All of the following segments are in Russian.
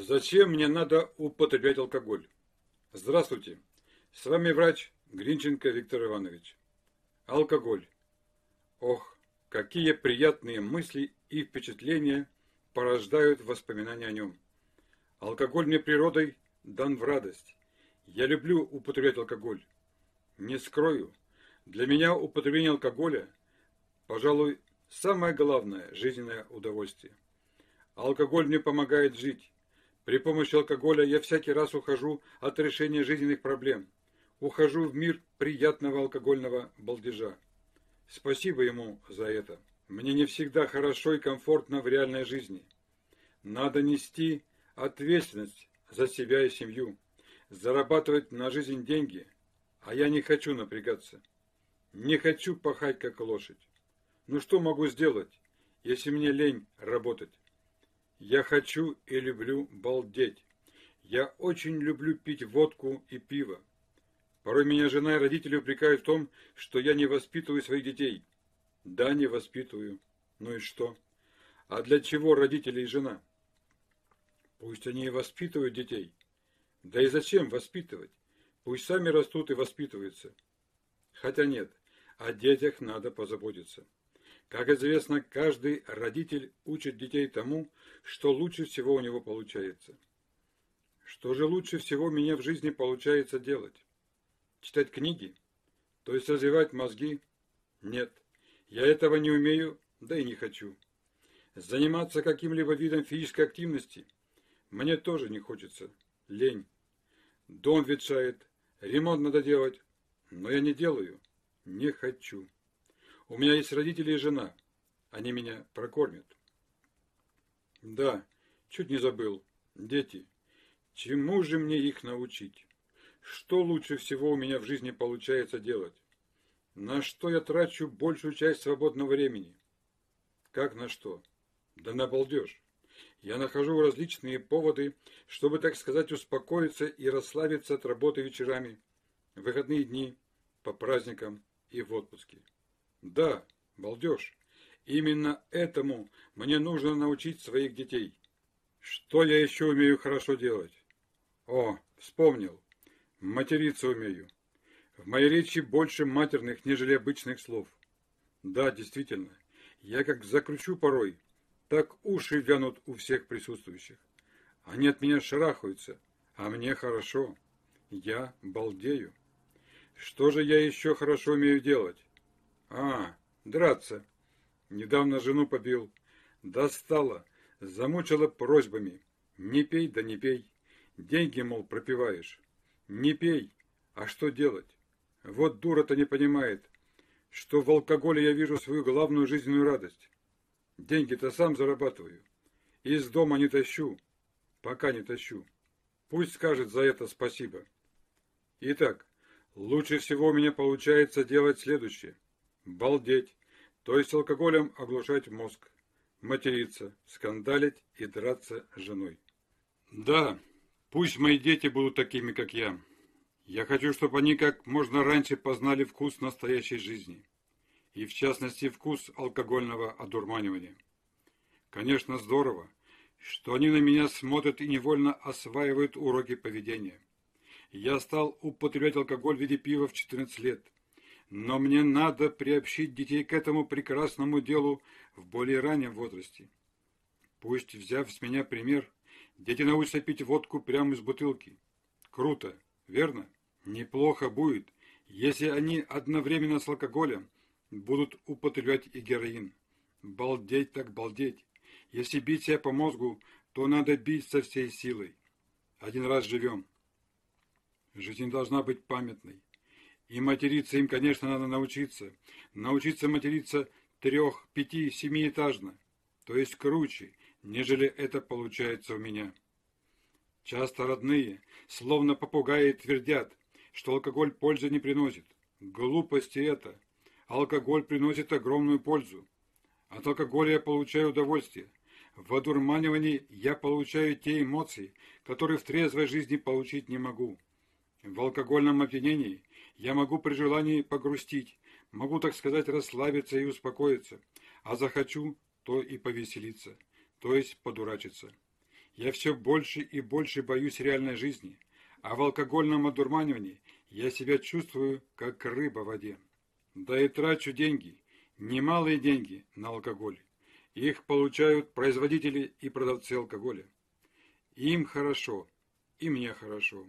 Зачем мне надо употреблять алкоголь? Здравствуйте. С вами врач Гринченко Виктор Иванович. Алкоголь. Ох, какие приятные мысли и впечатления порождают воспоминания о нем. Алкоголь мне природой дан в радость. Я люблю употреблять алкоголь. Не скрою, для меня употребление алкоголя, пожалуй, самое главное жизненное удовольствие. Алкоголь мне помогает жить. При помощи алкоголя я всякий раз ухожу от решения жизненных проблем. Ухожу в мир приятного алкогольного балдежа. Спасибо ему за это. Мне не всегда хорошо и комфортно в реальной жизни. Надо нести ответственность за себя и семью, зарабатывать на жизнь деньги, а я не хочу напрягаться. Не хочу пахать, как лошадь. Ну что могу сделать, если мне лень работать? Я хочу и люблю балдеть. Я очень люблю пить водку и пиво. Порой меня жена и родители упрекают в том, что я не воспитываю своих детей. Да, не воспитываю. Ну и что? А для чего родители и жена? Пусть они и воспитывают детей. Да и зачем воспитывать? Пусть сами растут и воспитываются. Хотя нет, о детях надо позаботиться. Как известно, каждый родитель учит детей тому, что лучше всего у него получается. Что же лучше всего меня в жизни получается делать? Читать книги? То есть развивать мозги? Нет, я этого не умею, да и не хочу. Заниматься каким-либо видом физической активности мне тоже не хочется. Лень. Дом ветшает, ремонт надо делать, но я не делаю, не хочу. У меня есть родители и жена. Они меня прокормят. Да, чуть не забыл. Дети. Чему же мне их научить? Что лучше всего у меня в жизни получается делать? На что я трачу большую часть свободного времени? Как на что? Да на балдеж. Я нахожу различные поводы, чтобы, так сказать, успокоиться и расслабиться от работы вечерами, выходные дни, по праздникам и в отпуске. Да, балдеж. Именно этому мне нужно научить своих детей. Что я еще умею хорошо делать? О, вспомнил. Материться умею. В моей речи больше матерных, нежели обычных слов. Да, действительно. Я как закручу порой, так уши вянут у всех присутствующих. Они от меня шарахаются, а мне хорошо. Я балдею. Что же я еще хорошо умею делать? А, драться. Недавно жену побил. Достала, замучила просьбами. Не пей, да не пей. Деньги, мол, пропиваешь. Не пей. А что делать? Вот дура-то не понимает, что в алкоголе я вижу свою главную жизненную радость. Деньги-то сам зарабатываю. Из дома не тащу. Пока не тащу. Пусть скажет за это спасибо. Итак, лучше всего у меня получается делать следующее – балдеть, то есть алкоголем оглушать мозг, материться, скандалить и драться с женой. Да, пусть мои дети будут такими, как я. Я хочу, чтобы они как можно раньше познали вкус настоящей жизни. И в частности вкус алкогольного одурманивания. Конечно, здорово, что они на меня смотрят и невольно осваивают уроки поведения. Я стал употреблять алкоголь в виде пива в 14 лет – но мне надо приобщить детей к этому прекрасному делу в более раннем возрасте. Пусть, взяв с меня пример, дети научатся пить водку прямо из бутылки. Круто, верно? Неплохо будет, если они одновременно с алкоголем будут употреблять и героин. Балдеть так балдеть. Если бить себя по мозгу, то надо бить со всей силой. Один раз живем. Жизнь должна быть памятной. И материться им, конечно, надо научиться. Научиться материться трех, пяти, семиэтажно. То есть круче, нежели это получается у меня. Часто родные, словно попугаи, твердят, что алкоголь пользы не приносит. Глупости это. Алкоголь приносит огромную пользу. От алкоголя я получаю удовольствие. В одурманивании я получаю те эмоции, которые в трезвой жизни получить не могу. В алкогольном опьянении я могу при желании погрустить, могу, так сказать, расслабиться и успокоиться, а захочу, то и повеселиться, то есть подурачиться. Я все больше и больше боюсь реальной жизни, а в алкогольном одурманивании я себя чувствую, как рыба в воде. Да и трачу деньги, немалые деньги на алкоголь. Их получают производители и продавцы алкоголя. Им хорошо, и мне хорошо.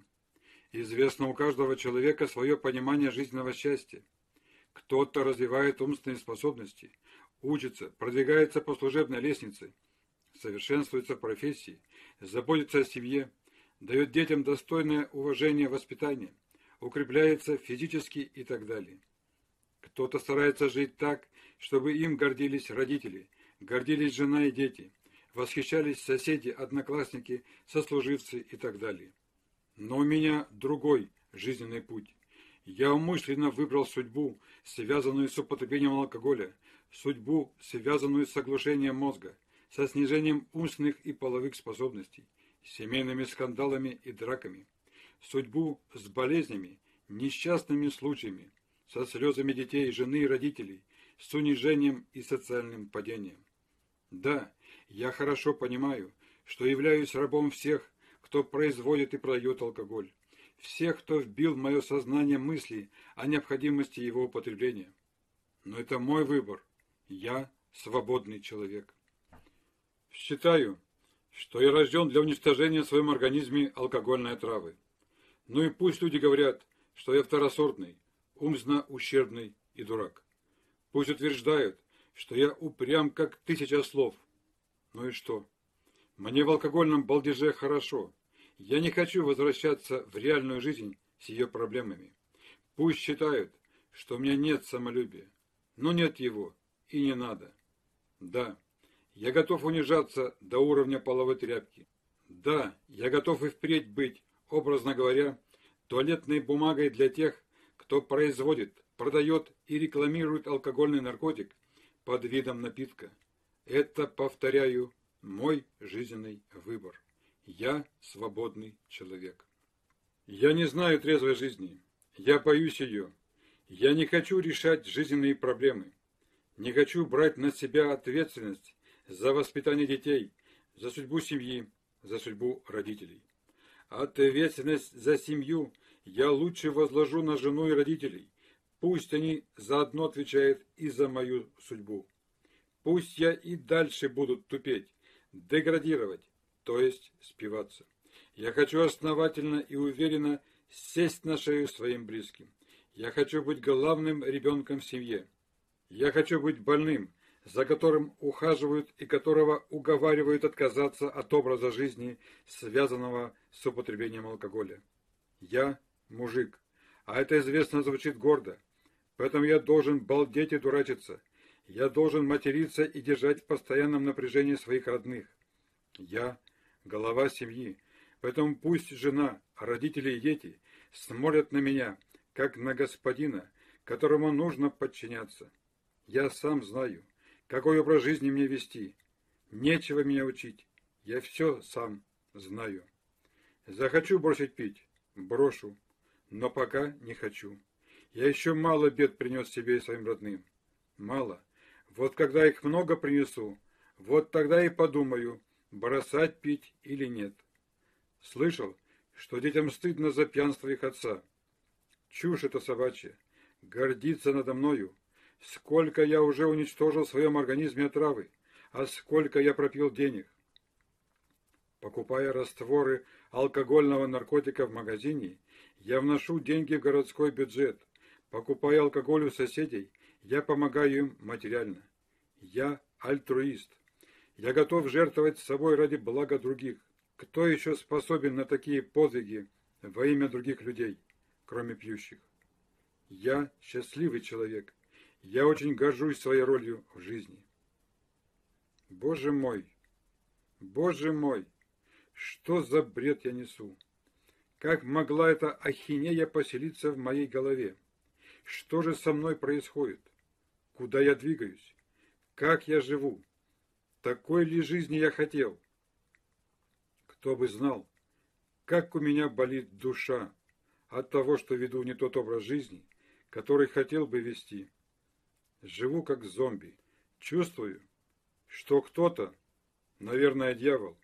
Известно у каждого человека свое понимание жизненного счастья. Кто-то развивает умственные способности, учится, продвигается по служебной лестнице, совершенствуется в профессии, заботится о семье, дает детям достойное уважение воспитание, укрепляется физически и так далее. Кто-то старается жить так, чтобы им гордились родители, гордились жена и дети, восхищались соседи, одноклассники, сослуживцы и так далее. Но у меня другой жизненный путь. Я умышленно выбрал судьбу, связанную с употреблением алкоголя, судьбу, связанную с оглушением мозга, со снижением умственных и половых способностей, семейными скандалами и драками, судьбу с болезнями, несчастными случаями, со слезами детей, жены и родителей, с унижением и социальным падением. Да, я хорошо понимаю, что являюсь рабом всех, кто производит и продает алкоголь, всех, кто вбил в мое сознание мысли о необходимости его употребления. Но это мой выбор. Я свободный человек. Считаю, что я рожден для уничтожения в своем организме алкогольной травы. Ну и пусть люди говорят, что я второсортный, умственно ущербный и дурак. Пусть утверждают, что я упрям, как тысяча слов. Ну и что? Мне в алкогольном балдеже хорошо. Я не хочу возвращаться в реальную жизнь с ее проблемами. Пусть считают, что у меня нет самолюбия. Но нет его, и не надо. Да, я готов унижаться до уровня половой тряпки. Да, я готов и впредь быть, образно говоря, туалетной бумагой для тех, кто производит, продает и рекламирует алкогольный наркотик под видом напитка. Это, повторяю, мой жизненный выбор. Я свободный человек. Я не знаю трезвой жизни. Я боюсь ее. Я не хочу решать жизненные проблемы. Не хочу брать на себя ответственность за воспитание детей, за судьбу семьи, за судьбу родителей. Ответственность за семью я лучше возложу на жену и родителей. Пусть они заодно отвечают и за мою судьбу. Пусть я и дальше буду тупеть, деградировать, то есть спиваться. Я хочу основательно и уверенно сесть на шею своим близким. Я хочу быть главным ребенком в семье. Я хочу быть больным, за которым ухаживают и которого уговаривают отказаться от образа жизни, связанного с употреблением алкоголя. Я мужик, а это известно звучит гордо, поэтому я должен балдеть и дурачиться. Я должен материться и держать в постоянном напряжении своих родных. Я голова семьи. Поэтому пусть жена, родители и дети смотрят на меня, как на господина, которому нужно подчиняться. Я сам знаю, какой образ жизни мне вести. Нечего меня учить. Я все сам знаю. Захочу бросить пить – брошу, но пока не хочу. Я еще мало бед принес себе и своим родным. Мало. Вот когда их много принесу, вот тогда и подумаю – бросать пить или нет. Слышал, что детям стыдно за пьянство их отца. Чушь это собачья. Гордиться надо мною. Сколько я уже уничтожил в своем организме отравы, а сколько я пропил денег. Покупая растворы алкогольного наркотика в магазине, я вношу деньги в городской бюджет. Покупая алкоголь у соседей, я помогаю им материально. Я альтруист. Я готов жертвовать собой ради блага других. Кто еще способен на такие подвиги во имя других людей, кроме пьющих? Я счастливый человек. Я очень горжусь своей ролью в жизни. Боже мой! Боже мой! Что за бред я несу? Как могла эта ахинея поселиться в моей голове? Что же со мной происходит? Куда я двигаюсь? Как я живу? Такой ли жизни я хотел? Кто бы знал, как у меня болит душа от того, что веду не тот образ жизни, который хотел бы вести. Живу как зомби. Чувствую, что кто-то, наверное, дьявол,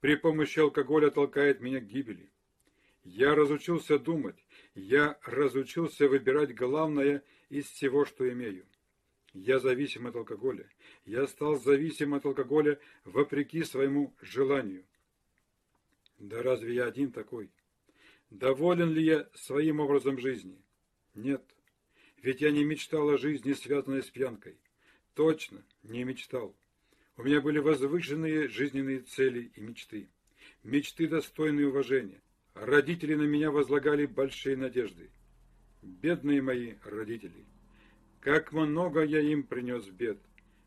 при помощи алкоголя толкает меня к гибели. Я разучился думать, я разучился выбирать главное из всего, что имею. Я зависим от алкоголя. Я стал зависим от алкоголя вопреки своему желанию. Да разве я один такой? Доволен ли я своим образом жизни? Нет. Ведь я не мечтал о жизни, связанной с пьянкой. Точно, не мечтал. У меня были возвышенные жизненные цели и мечты. Мечты, достойные уважения. Родители на меня возлагали большие надежды. Бедные мои родители. Как много я им принес бед,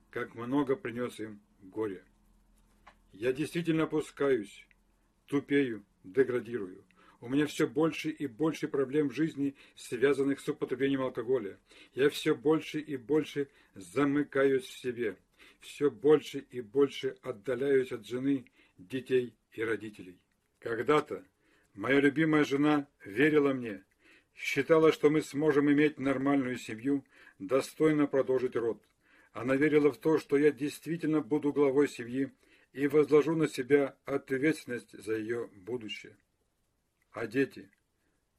как много принес им горя. Я действительно опускаюсь, тупею, деградирую. У меня все больше и больше проблем в жизни, связанных с употреблением алкоголя. Я все больше и больше замыкаюсь в себе. Все больше и больше отдаляюсь от жены, детей и родителей. Когда-то моя любимая жена верила мне, считала, что мы сможем иметь нормальную семью, достойно продолжить род. Она верила в то, что я действительно буду главой семьи и возложу на себя ответственность за ее будущее. А дети?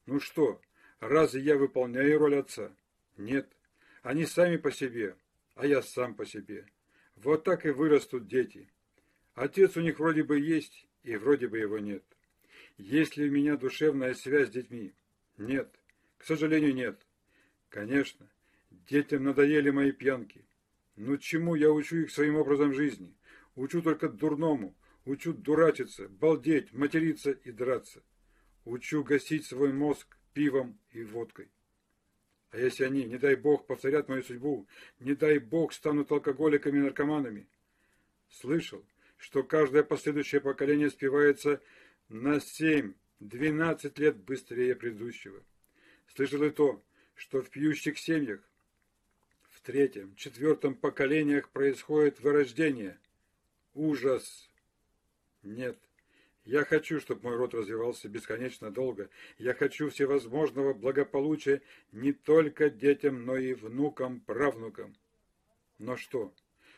Ну что, разве я выполняю роль отца? Нет, они сами по себе, а я сам по себе. Вот так и вырастут дети. Отец у них вроде бы есть, и вроде бы его нет. Есть ли у меня душевная связь с детьми? Нет, к сожалению, нет. Конечно, Детям надоели мои пьянки. Ну чему я учу их своим образом жизни? Учу только дурному. Учу дурачиться, балдеть, материться и драться. Учу гасить свой мозг пивом и водкой. А если они, не дай бог, повторят мою судьбу, не дай бог, станут алкоголиками и наркоманами? Слышал, что каждое последующее поколение спивается на 7-12 лет быстрее предыдущего. Слышал и то, что в пьющих семьях третьем, четвертом поколениях происходит вырождение. Ужас! Нет. Я хочу, чтобы мой род развивался бесконечно долго. Я хочу всевозможного благополучия не только детям, но и внукам, правнукам. Но что?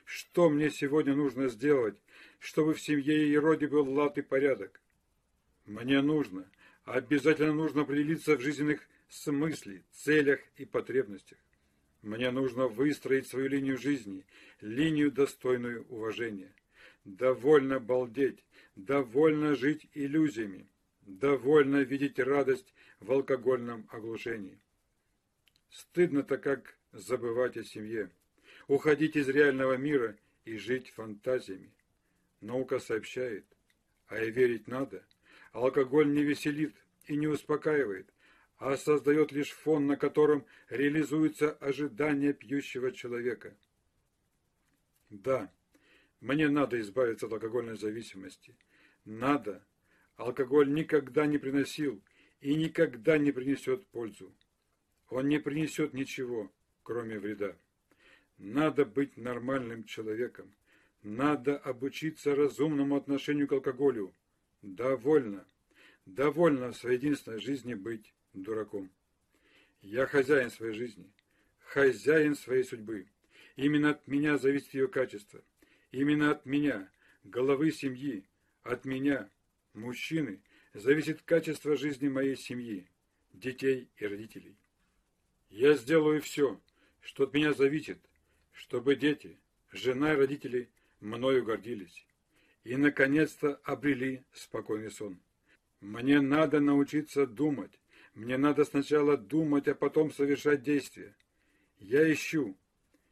Что мне сегодня нужно сделать, чтобы в семье и роде был лад и порядок? Мне нужно, обязательно нужно определиться в жизненных смысле, целях и потребностях. Мне нужно выстроить свою линию жизни, линию, достойную уважения. Довольно балдеть, довольно жить иллюзиями, довольно видеть радость в алкогольном оглушении. Стыдно-то как забывать о семье, уходить из реального мира и жить фантазиями. Наука сообщает, а и верить надо. Алкоголь не веселит и не успокаивает, а создает лишь фон, на котором реализуются ожидания пьющего человека. Да, мне надо избавиться от алкогольной зависимости. Надо. Алкоголь никогда не приносил и никогда не принесет пользу. Он не принесет ничего, кроме вреда. Надо быть нормальным человеком. Надо обучиться разумному отношению к алкоголю. Довольно. Довольно в своей единственной жизни быть дураком. Я хозяин своей жизни, хозяин своей судьбы. Именно от меня зависит ее качество. Именно от меня, головы семьи, от меня, мужчины, зависит качество жизни моей семьи, детей и родителей. Я сделаю все, что от меня зависит, чтобы дети, жена и родители мною гордились и, наконец-то, обрели спокойный сон. Мне надо научиться думать, мне надо сначала думать, а потом совершать действия. Я ищу.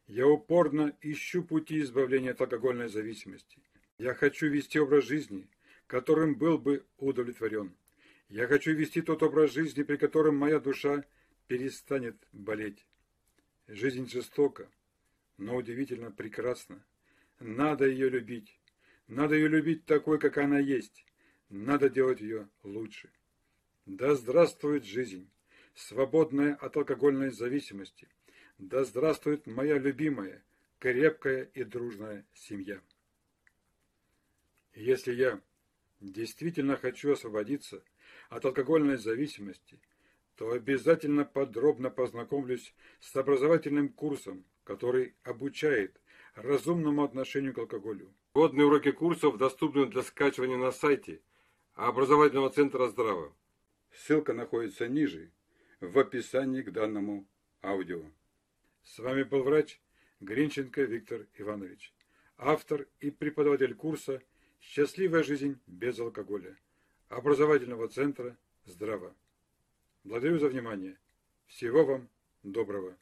Я упорно ищу пути избавления от алкогольной зависимости. Я хочу вести образ жизни, которым был бы удовлетворен. Я хочу вести тот образ жизни, при котором моя душа перестанет болеть. Жизнь жестока, но удивительно прекрасна. Надо ее любить. Надо ее любить такой, как она есть. Надо делать ее лучше. Да здравствует жизнь, свободная от алкогольной зависимости. Да здравствует моя любимая, крепкая и дружная семья. Если я действительно хочу освободиться от алкогольной зависимости, то обязательно подробно познакомлюсь с образовательным курсом, который обучает разумному отношению к алкоголю. Годные уроки курсов доступны для скачивания на сайте образовательного центра «Здраво». Ссылка находится ниже, в описании к данному аудио. С вами был врач Гринченко Виктор Иванович, автор и преподаватель курса «Счастливая жизнь без алкоголя» образовательного центра «Здраво». Благодарю за внимание. Всего вам доброго.